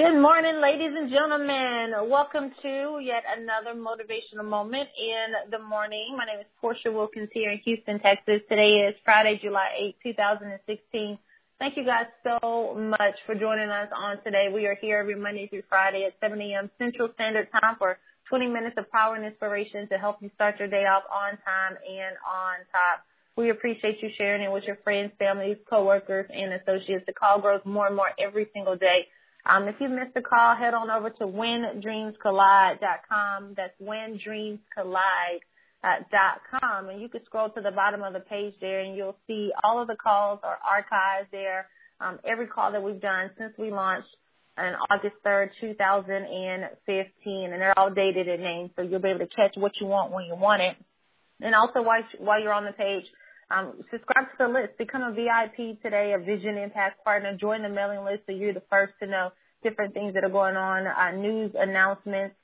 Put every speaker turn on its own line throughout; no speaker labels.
Good morning, ladies and gentlemen. Welcome to yet another motivational moment in the morning. My name is Portia Wilkins here in Houston, Texas. Today is Friday, July 8, 2016. Thank you guys so much for joining us on today. We are here every Monday through Friday at 7 a.m. Central Standard Time for 20 minutes of power and inspiration to help you start your day off on time and on top. We appreciate you sharing it with your friends, families, coworkers, and associates. The call grows more and more every single day. Um, if you missed the call, head on over to whendreamscollide.com. That's whendreamscollide.com. And you can scroll to the bottom of the page there and you'll see all of the calls are archived there. Um, every call that we've done since we launched on August 3rd, 2015. And they're all dated and named. So you'll be able to catch what you want when you want it. And also while, while you're on the page, um, subscribe to the list. Become a VIP today, a Vision Impact Partner. Join the mailing list so you're the first to know different things that are going on, uh, news announcements,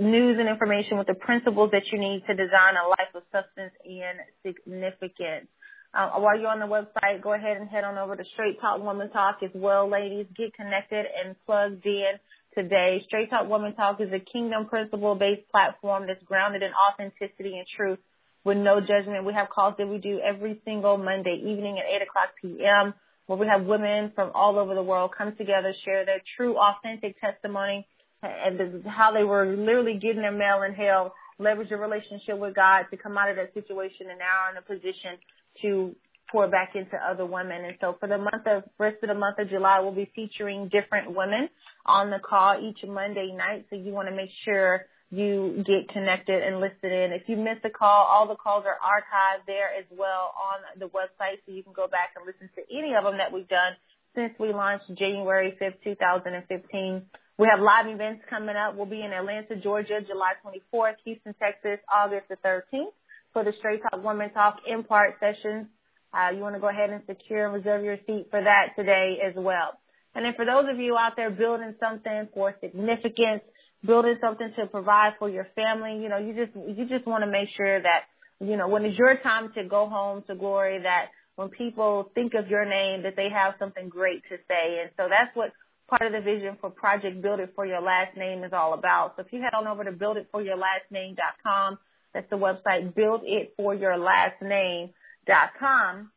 news and information with the principles that you need to design a life of substance and significance. Uh, while you're on the website, go ahead and head on over to Straight Talk Woman Talk as well, ladies. Get connected and plugged in today. Straight Talk Woman Talk is a kingdom principle based platform that's grounded in authenticity and truth with no judgment. We have calls that we do every single Monday evening at 8 o'clock p.m. where we have women from all over the world come together, share their true, authentic testimony and how they were literally getting their mail in hell, leverage a relationship with God to come out of that situation and now are in a position to pour back into other women. And so for the month of, rest of the month of July, we'll be featuring different women on the call each Monday night. So you want to make sure you get connected and listed in. If you miss a call, all the calls are archived there as well on the website, so you can go back and listen to any of them that we've done since we launched January 5th, 2015. We have live events coming up. We'll be in Atlanta, Georgia, July 24th, Houston, Texas, August the 13th for the Straight Talk Woman Talk in part sessions. Uh, you want to go ahead and secure and reserve your seat for that today as well. And then for those of you out there building something for significance, building something to provide for your family. You know, you just you just want to make sure that you know when it's your time to go home to glory, that when people think of your name, that they have something great to say. And so that's what part of the vision for Project Build It for Your Last Name is all about. So if you head on over to builditforyourlastname.com, that's the website builditforyourlastname.com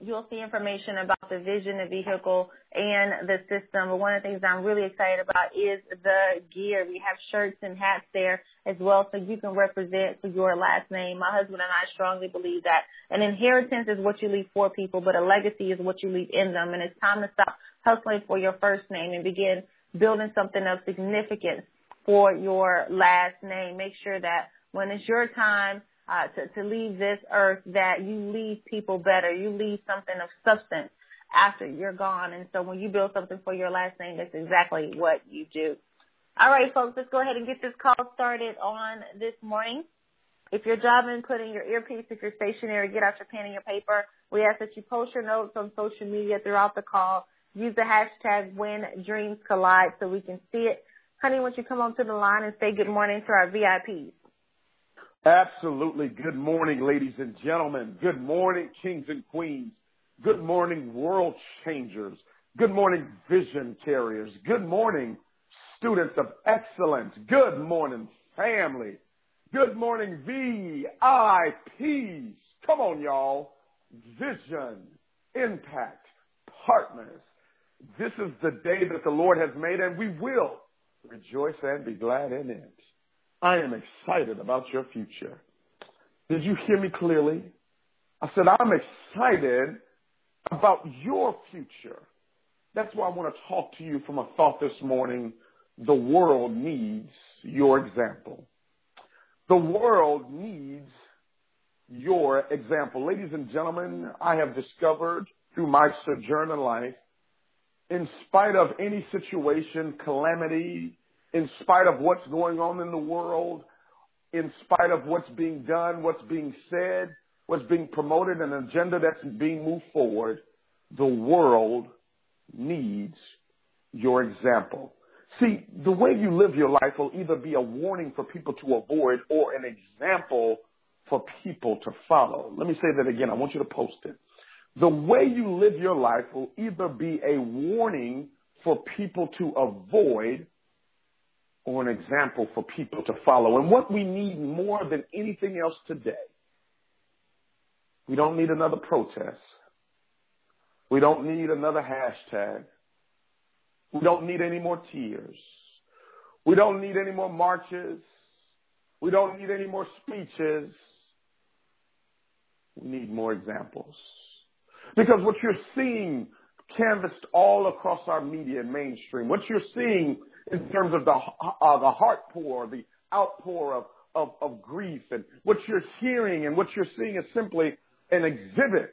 you'll see information about the vision, the vehicle, and the system. But one of the things I'm really excited about is the gear. We have shirts and hats there as well, so you can represent for your last name. My husband and I strongly believe that an inheritance is what you leave for people, but a legacy is what you leave in them. And it's time to stop hustling for your first name and begin building something of significance for your last name. Make sure that when it's your time uh, to, to leave this earth that you leave people better. You leave something of substance after you're gone. And so when you build something for your last name, that's exactly what you do. All right, folks, let's go ahead and get this call started on this morning. If you're driving, put in your earpiece. If you're stationary, get out your pen and your paper. We ask that you post your notes on social media throughout the call. Use the hashtag when dreams collide so we can see it. Honey, once you come onto the line and say good morning to our VIPs.
Absolutely. Good morning, ladies and gentlemen. Good morning, kings and queens. Good morning, world changers. Good morning, vision carriers. Good morning, students of excellence. Good morning, family. Good morning, VIPs. Come on, y'all. Vision, impact, partners. This is the day that the Lord has made and we will rejoice and be glad in it. I am excited about your future. Did you hear me clearly? I said, I'm excited about your future. That's why I want to talk to you from a thought this morning. The world needs your example. The world needs your example. Ladies and gentlemen, I have discovered through my sojourn in life, in spite of any situation, calamity, in spite of what's going on in the world, in spite of what's being done, what's being said, what's being promoted, an agenda that's being moved forward, the world needs your example. See, the way you live your life will either be a warning for people to avoid or an example for people to follow. Let me say that again. I want you to post it. The way you live your life will either be a warning for people to avoid or an example for people to follow. And what we need more than anything else today, we don't need another protest. We don't need another hashtag. We don't need any more tears. We don't need any more marches. We don't need any more speeches. We need more examples. Because what you're seeing canvassed all across our media and mainstream, what you're seeing in terms of the, uh, the heart pour, the outpour of, of, of grief, and what you're hearing and what you're seeing is simply an exhibit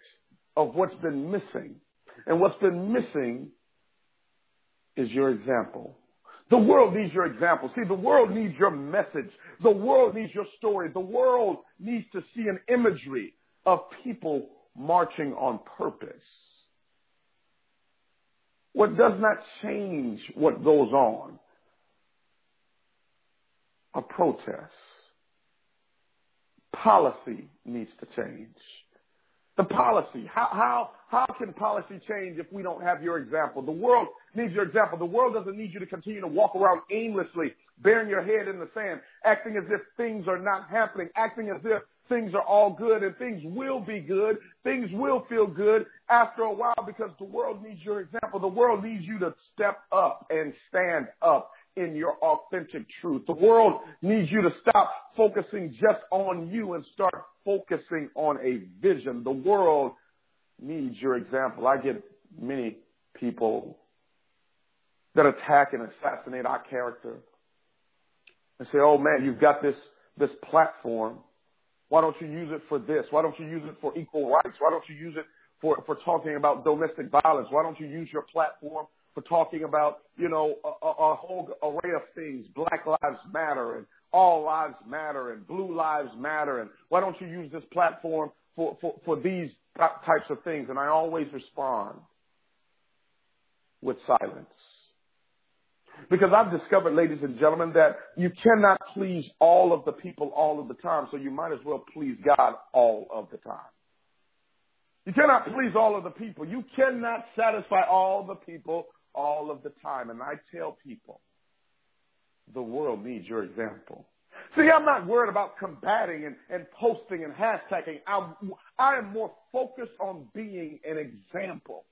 of what's been missing. And what's been missing is your example. The world needs your example. See, the world needs your message. The world needs your story. The world needs to see an imagery of people marching on purpose. What does not change what goes on? A protest. Policy needs to change. The policy. How, how, how can policy change if we don't have your example? The world needs your example. The world doesn't need you to continue to walk around aimlessly, burying your head in the sand, acting as if things are not happening, acting as if things are all good and things will be good. Things will feel good after a while because the world needs your example. The world needs you to step up and stand up in your authentic truth. The world needs you to stop focusing just on you and start focusing on a vision. The world needs your example. I get many people that attack and assassinate our character and say, oh man, you've got this, this platform. Why don't you use it for this? Why don't you use it for equal rights? Why don't you use it for, for talking about domestic violence? Why don't you use your platform for talking about, you know, a, a whole array of things. Black Lives Matter and All Lives Matter and Blue Lives Matter. And why don't you use this platform for, for, for these types of things? And I always respond with silence. Because I've discovered, ladies and gentlemen, that you cannot please all of the people all of the time, so you might as well please God all of the time. You cannot please all of the people. You cannot satisfy all the people all of the time. And I tell people, the world needs your example. See, I'm not worried about combating and, and posting and hashtagging. I, I am more focused on being an example.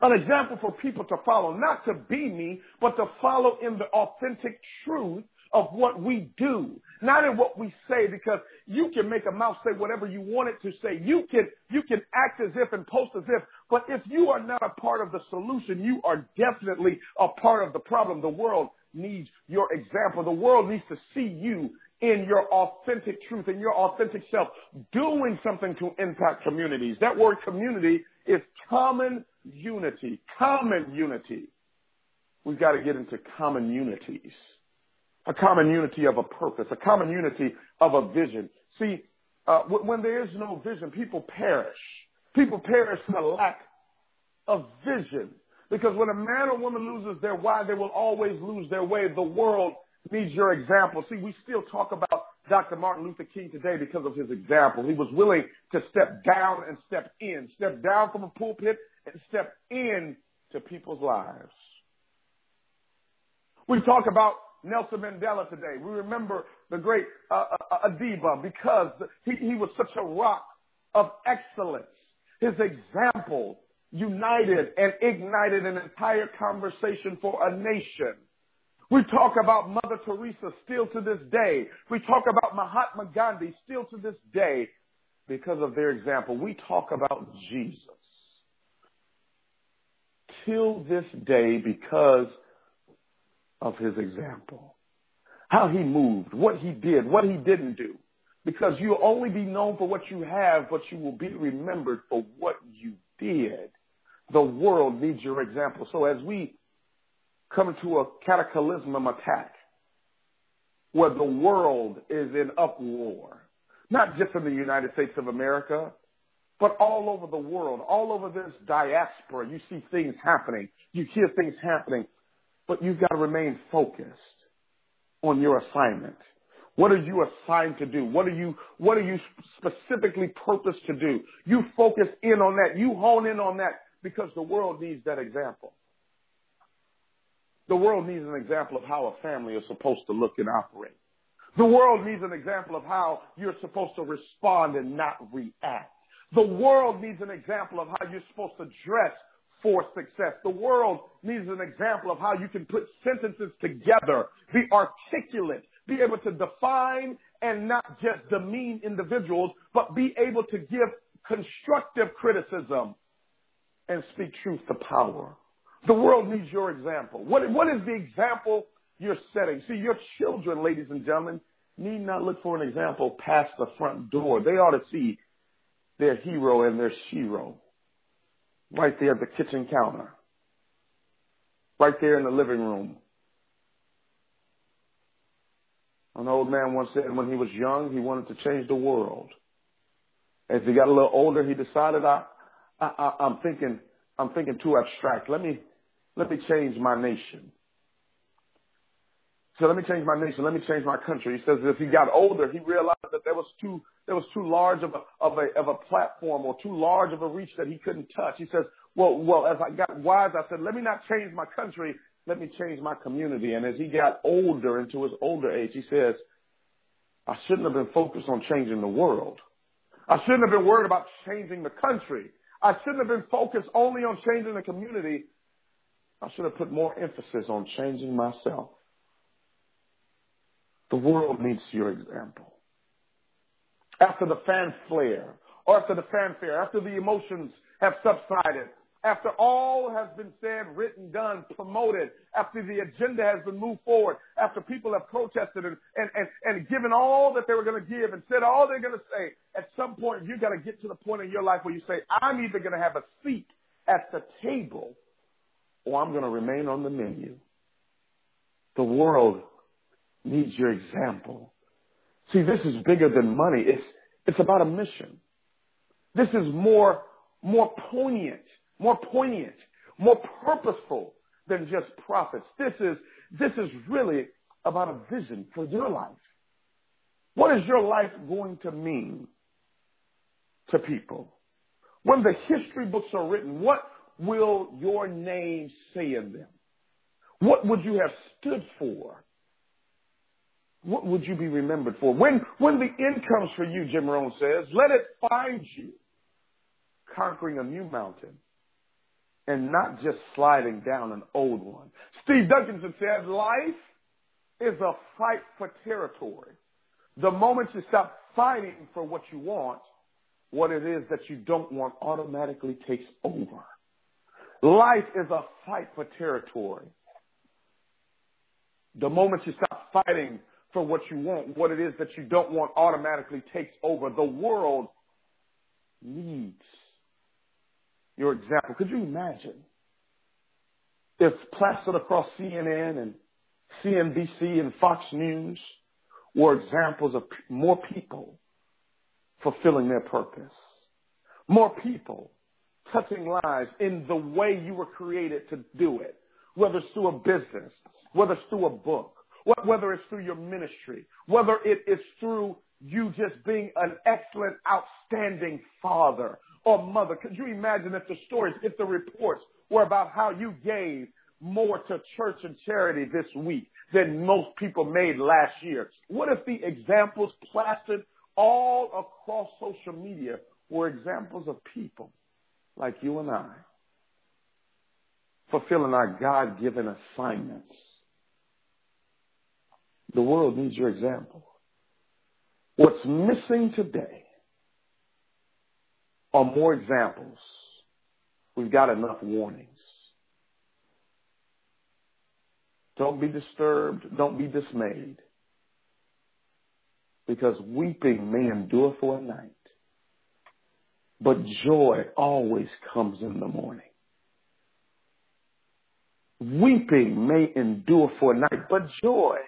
An example for people to follow, not to be me, but to follow in the authentic truth of what we do, not in what we say, because you can make a mouth say whatever you want it to say. You can, you can act as if and post as if, but if you are not a part of the solution, you are definitely a part of the problem. The world needs your example. The world needs to see you in your authentic truth, in your authentic self, doing something to impact communities. That word community is common unity, common unity. We've got to get into common unities a common unity of a purpose, a common unity of a vision. See, uh, when there is no vision, people perish. People perish a lack of vision. Because when a man or woman loses their why, they will always lose their way. The world needs your example. See, we still talk about Dr. Martin Luther King today because of his example. He was willing to step down and step in, step down from a pulpit and step in to people's lives. We talk about Nelson Mandela today. We remember the great uh, uh, uh, Madiba because he, he was such a rock of excellence. His example united and ignited an entire conversation for a nation. We talk about Mother Teresa still to this day. We talk about Mahatma Gandhi still to this day because of their example. We talk about Jesus till this day because of his example. How he moved, what he did, what he didn't do. Because you'll only be known for what you have, but you will be remembered for what you did. The world needs your example. So as we come to a cataclysm attack, where the world is in uproar, not just in the United States of America, but all over the world, all over this diaspora, you see things happening. You hear things happening. But you've got to remain focused on your assignment. What are you assigned to do? What are you, what are you specifically purposed to do? You focus in on that. You hone in on that because the world needs that example. The world needs an example of how a family is supposed to look and operate. The world needs an example of how you're supposed to respond and not react. The world needs an example of how you're supposed to dress for success. The world needs an example of how you can put sentences together, be articulate, be able to define and not just demean individuals, but be able to give constructive criticism and speak truth to power. The world needs your example. What, what is the example you're setting? See, your children, ladies and gentlemen, need not look for an example past the front door. They ought to see their hero and their shero right there at the kitchen counter, right there in the living room. An old man once said when he was young, he wanted to change the world. As he got a little older, he decided, I, I, I, I'm thinking, I'm thinking too abstract. Let me, let me change my nation. So let me change my nation. Let me change my country. He says as he got older, he realized that there was too, there was too large of a, of a, of a platform or too large of a reach that he couldn't touch. He says, well, well, as I got wise, I said, let me not change my country. Let me change my community. And as he got older into his older age, he says, I shouldn't have been focused on changing the world. I shouldn't have been worried about changing the country. I shouldn't have been focused only on changing the community. I should have put more emphasis on changing myself. The world needs your example. After the fanfare, or after the fanfare, after the emotions have subsided, after all has been said, written, done, promoted, after the agenda has been moved forward, after people have protested and, and, and, and given all that they were going to give and said all they're going to say, at some point you got to get to the point in your life where you say, I'm either going to have a seat at the table or I'm going to remain on the menu. The world needs your example. See, this is bigger than money. It's, it's about a mission. This is more, more poignant, more poignant, more purposeful than just profits. This is, this is really about a vision for your life. What is your life going to mean to people? When the history books are written, what will your name say in them? What would you have stood for? what would you be remembered for? When, when the end comes for you, Jim Rohn says, let it find you conquering a new mountain and not just sliding down an old one. Steve Duncanson said, life is a fight for territory. The moment you stop fighting for what you want, what it is that you don't want automatically takes over. Life is a fight for territory. The moment you stop fighting for what you want. What it is that you don't want automatically takes over. The world needs your example. Could you imagine if plastered across CNN and CNBC and Fox News were examples of more people fulfilling their purpose? More people touching lives in the way you were created to do it, whether it's through a business, whether it's through a book, whether it's through your ministry, whether it is through you just being an excellent, outstanding father or mother. Could you imagine if the stories, if the reports were about how you gave more to church and charity this week than most people made last year? What if the examples plastered all across social media were examples of people like you and I fulfilling our God-given assignments the world needs your example. What's missing today are more examples. We've got enough warnings. Don't be disturbed. Don't be dismayed. Because weeping may endure for a night, but joy always comes in the morning. Weeping may endure for a night, but joy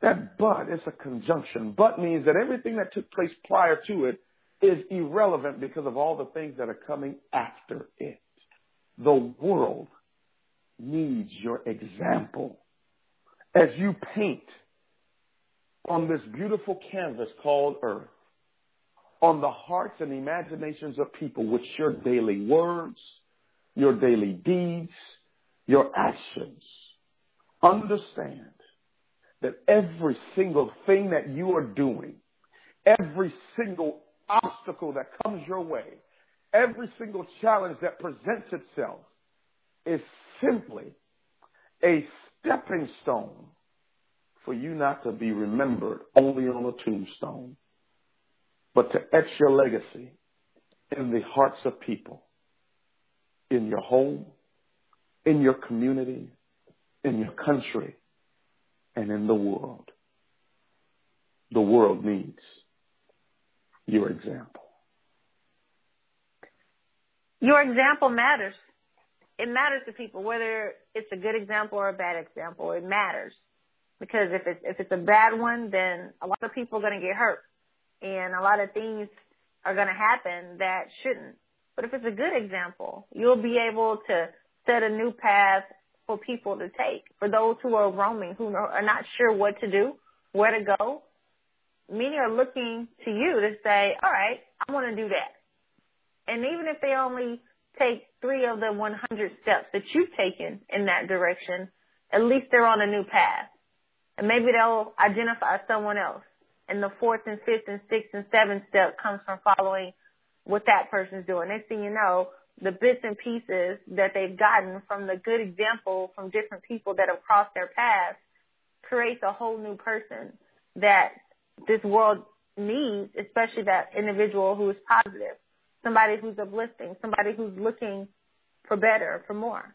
that but is a conjunction. But means that everything that took place prior to it is irrelevant because of all the things that are coming after it. The world needs your example. As you paint on this beautiful canvas called earth, on the hearts and imaginations of people with your daily words, your daily deeds, your actions, understand that every single thing that you are doing, every single obstacle that comes your way, every single challenge that presents itself is simply a stepping stone for you not to be remembered only on a tombstone, but to etch your legacy in the hearts of people, in your home, in your community, in your country, and in the world. The world needs your example.
Your example matters. It matters to people, whether it's a good example or a bad example. It matters because if it's if it's a bad one, then a lot of people are going to get hurt, and a lot of things are going to happen that shouldn't. But if it's a good example, you'll be able to set a new path for people to take. For those who are roaming, who are not sure what to do, where to go, many are looking to you to say, all right, I want to do that. And even if they only take three of the 100 steps that you've taken in that direction, at least they're on a new path. And maybe they'll identify someone else. And the fourth and fifth and sixth and seventh step comes from following what that person's doing. Next thing you know, the bits and pieces that they've gotten from the good example from different people that have crossed their path creates a whole new person that this world needs, especially that individual who is positive, somebody who's uplifting, somebody who's looking for better, for more.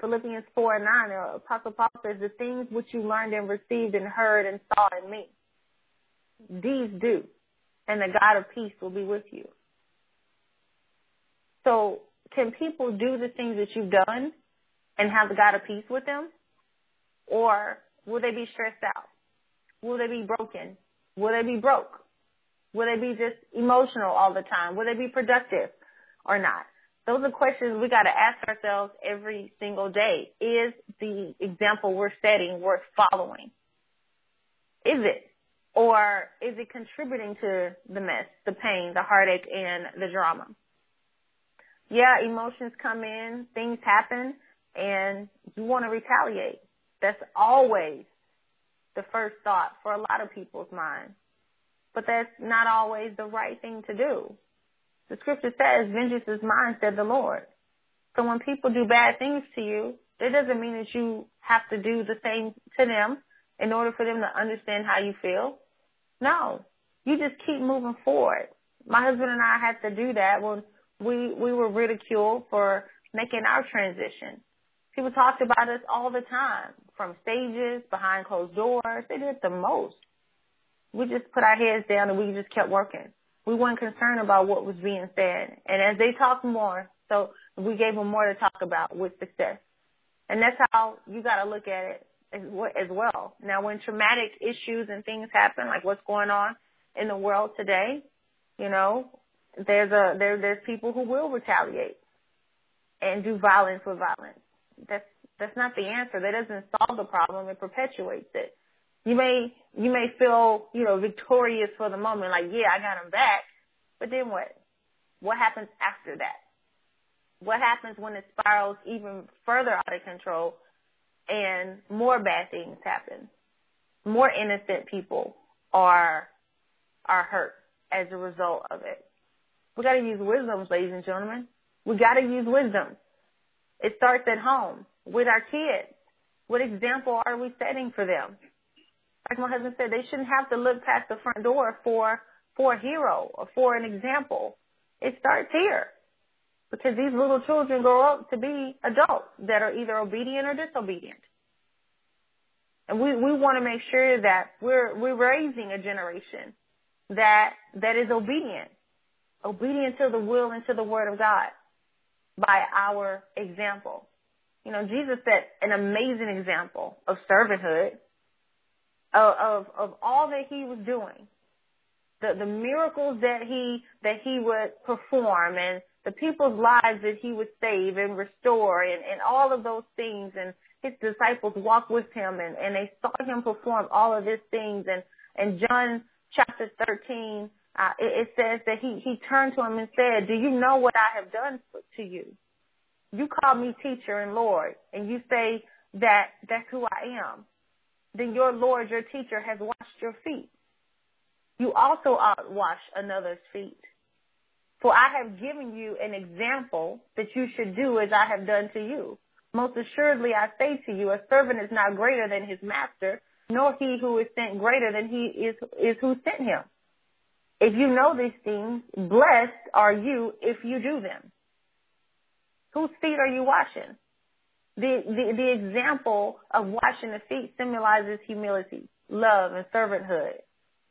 Philippians 4 and 9, uh, Apostle Paul says, the things which you learned and received and heard and saw in me, these do, and the God of peace will be with you. So can people do the things that you've done and have the God of peace with them? Or will they be stressed out? Will they be broken? Will they be broke? Will they be just emotional all the time? Will they be productive or not? Those are questions we got to ask ourselves every single day. Is the example we're setting worth following? Is it? Or is it contributing to the mess, the pain, the heartache, and the drama? yeah, emotions come in, things happen, and you want to retaliate. That's always the first thought for a lot of people's minds. But that's not always the right thing to do. The scripture says, vengeance is mine, said the Lord. So when people do bad things to you, it doesn't mean that you have to do the same to them in order for them to understand how you feel. No, you just keep moving forward. My husband and I had to do that when we we were ridiculed for making our transition. People talked about us all the time, from stages, behind closed doors. They did the most. We just put our heads down and we just kept working. We weren't concerned about what was being said. And as they talked more, so we gave them more to talk about with success. And that's how you got to look at it as well. Now, when traumatic issues and things happen, like what's going on in the world today, you know, there's a there there's people who will retaliate and do violence with violence. That's that's not the answer. That doesn't solve the problem. It perpetuates it. You may you may feel you know victorious for the moment, like yeah I got him back, but then what? What happens after that? What happens when it spirals even further out of control and more bad things happen? More innocent people are are hurt as a result of it. We got to use wisdom, ladies and gentlemen. We got to use wisdom. It starts at home with our kids. What example are we setting for them? Like my husband said, they shouldn't have to look past the front door for for a hero or for an example. It starts here because these little children grow up to be adults that are either obedient or disobedient. And we, we want to make sure that we're, we're raising a generation that, that is obedient obedient to the will and to the word of God by our example. You know, Jesus set an amazing example of servanthood, of, of, of all that he was doing, the, the miracles that he, that he would perform and the people's lives that he would save and restore and, and all of those things. And his disciples walked with him and, and they saw him perform all of these things. And, and John chapter 13 uh, it, it says that he, he turned to him and said, do you know what I have done to you? You call me teacher and Lord, and you say that that's who I am, then your Lord, your teacher has washed your feet. You also ought wash another's feet. For I have given you an example that you should do as I have done to you. Most assuredly I say to you, a servant is not greater than his master, nor he who is sent greater than he is, is who sent him. If you know these things, blessed are you if you do them. Whose feet are you washing? The, the, the example of washing the feet symbolizes humility, love, and servanthood.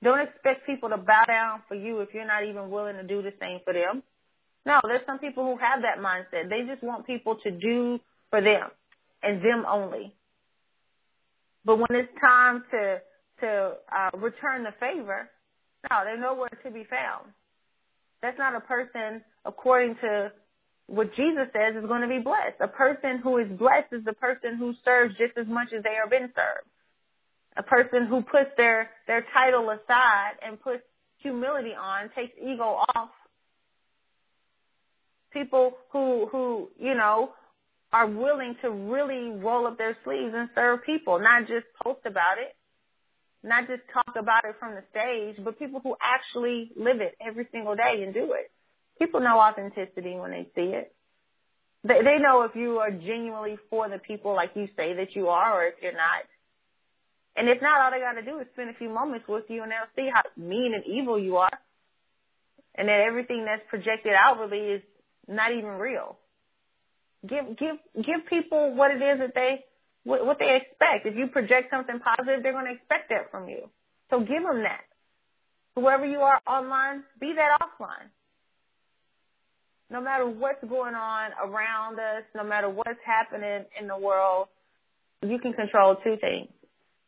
Don't expect people to bow down for you if you're not even willing to do the same for them. No, there's some people who have that mindset. They just want people to do for them and them only. But when it's time to to uh, return the favor, no, they're nowhere to be found. That's not a person, according to what Jesus says, is going to be blessed. A person who is blessed is the person who serves just as much as they are being served. A person who puts their their title aside and puts humility on, takes ego off. People who who you know are willing to really roll up their sleeves and serve people, not just post about it, not just talk about it from the stage, but people who actually live it every single day and do it. People know authenticity when they see it. They, they know if you are genuinely for the people like you say that you are or if you're not. And if not, all they got to do is spend a few moments with you and they'll see how mean and evil you are. And that everything that's projected outwardly is not even real. Give give give people what it is that they what, what they expect. If you project something positive, they're going to expect that from you. So give them that. Whoever you are online, be that offline. No matter what's going on around us, no matter what's happening in the world, you can control two things.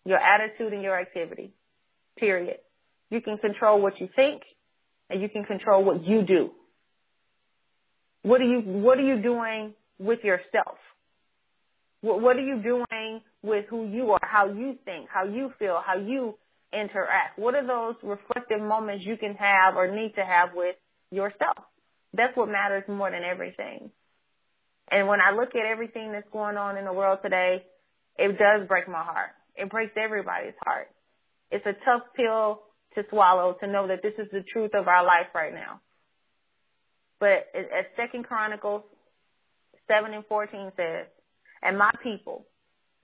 Your attitude and your activity. Period. You can control what you think and you can control what you do. What are you, what are you doing with yourself? What, what are you doing with who you are, how you think, how you feel, how you interact? What are those reflective moments you can have or need to have with yourself? That's what matters more than everything. And when I look at everything that's going on in the world today, it does break my heart. It breaks everybody's heart. It's a tough pill to swallow to know that this is the truth of our life right now. But as Second Chronicles 7 and 14 says, And my people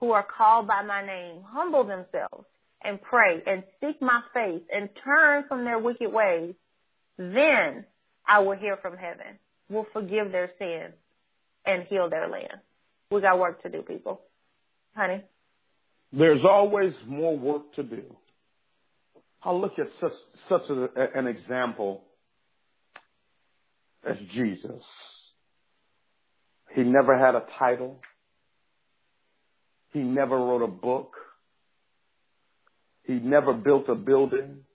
who are called by my name humble themselves and pray and seek my face and turn from their wicked ways, then I will hear from heaven, will forgive their sins and heal their land. We got work to do, people. Honey?
There's always more work to do. I'll look at such, such a, an example as Jesus. He never had a title. He never wrote a book. He never built a building.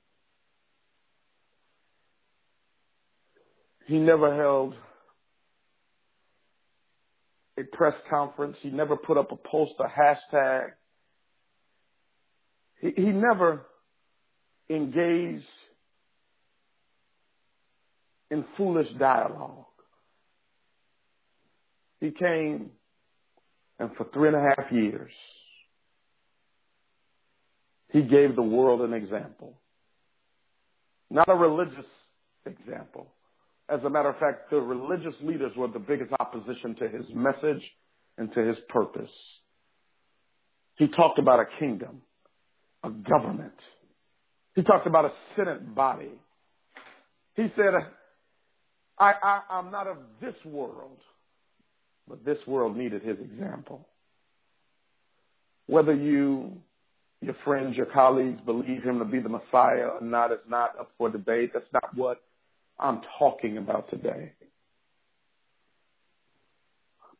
He never held a press conference. He never put up a post, a hashtag. He, he never engaged in foolish dialogue. He came and for three and a half years, he gave the world an example. Not a religious example. As a matter of fact, the religious leaders were the biggest opposition to his message and to his purpose. He talked about a kingdom, a government. He talked about a senate body. He said, I, I, I'm not of this world. But this world needed his example. Whether you, your friends, your colleagues believe him to be the Messiah or not is not up for debate. That's not what I'm talking about today.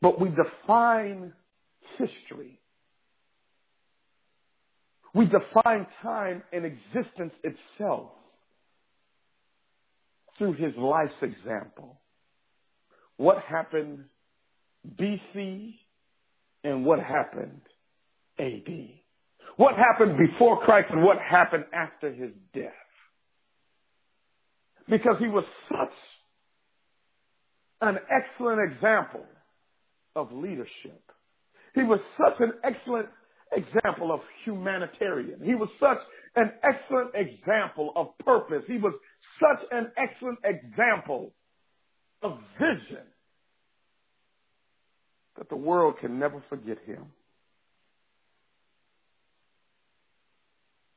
But we define history. We define time and existence itself through his life's example. What happened BC and what happened AD. What happened before Christ and what happened after his death. Because he was such an excellent example of leadership. He was such an excellent example of humanitarian. He was such an excellent example of purpose. He was such an excellent example of vision that the world can never forget him.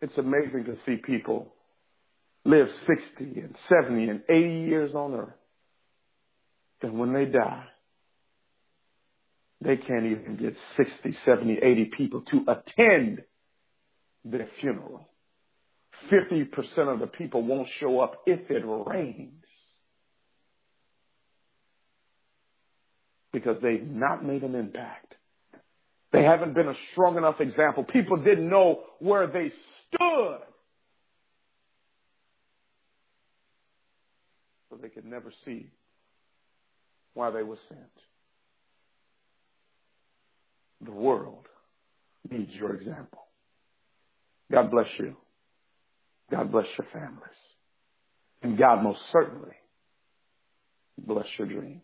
It's amazing to see people live 60 and 70 and 80 years on earth. And when they die, they can't even get 60, 70, 80 people to attend their funeral. 50% of the people won't show up if it rains because they've not made an impact. They haven't been a strong enough example. People didn't know where they stood. So they could never see why they were sent. The world needs your example. God bless you. God bless your families. And God most certainly bless your dream.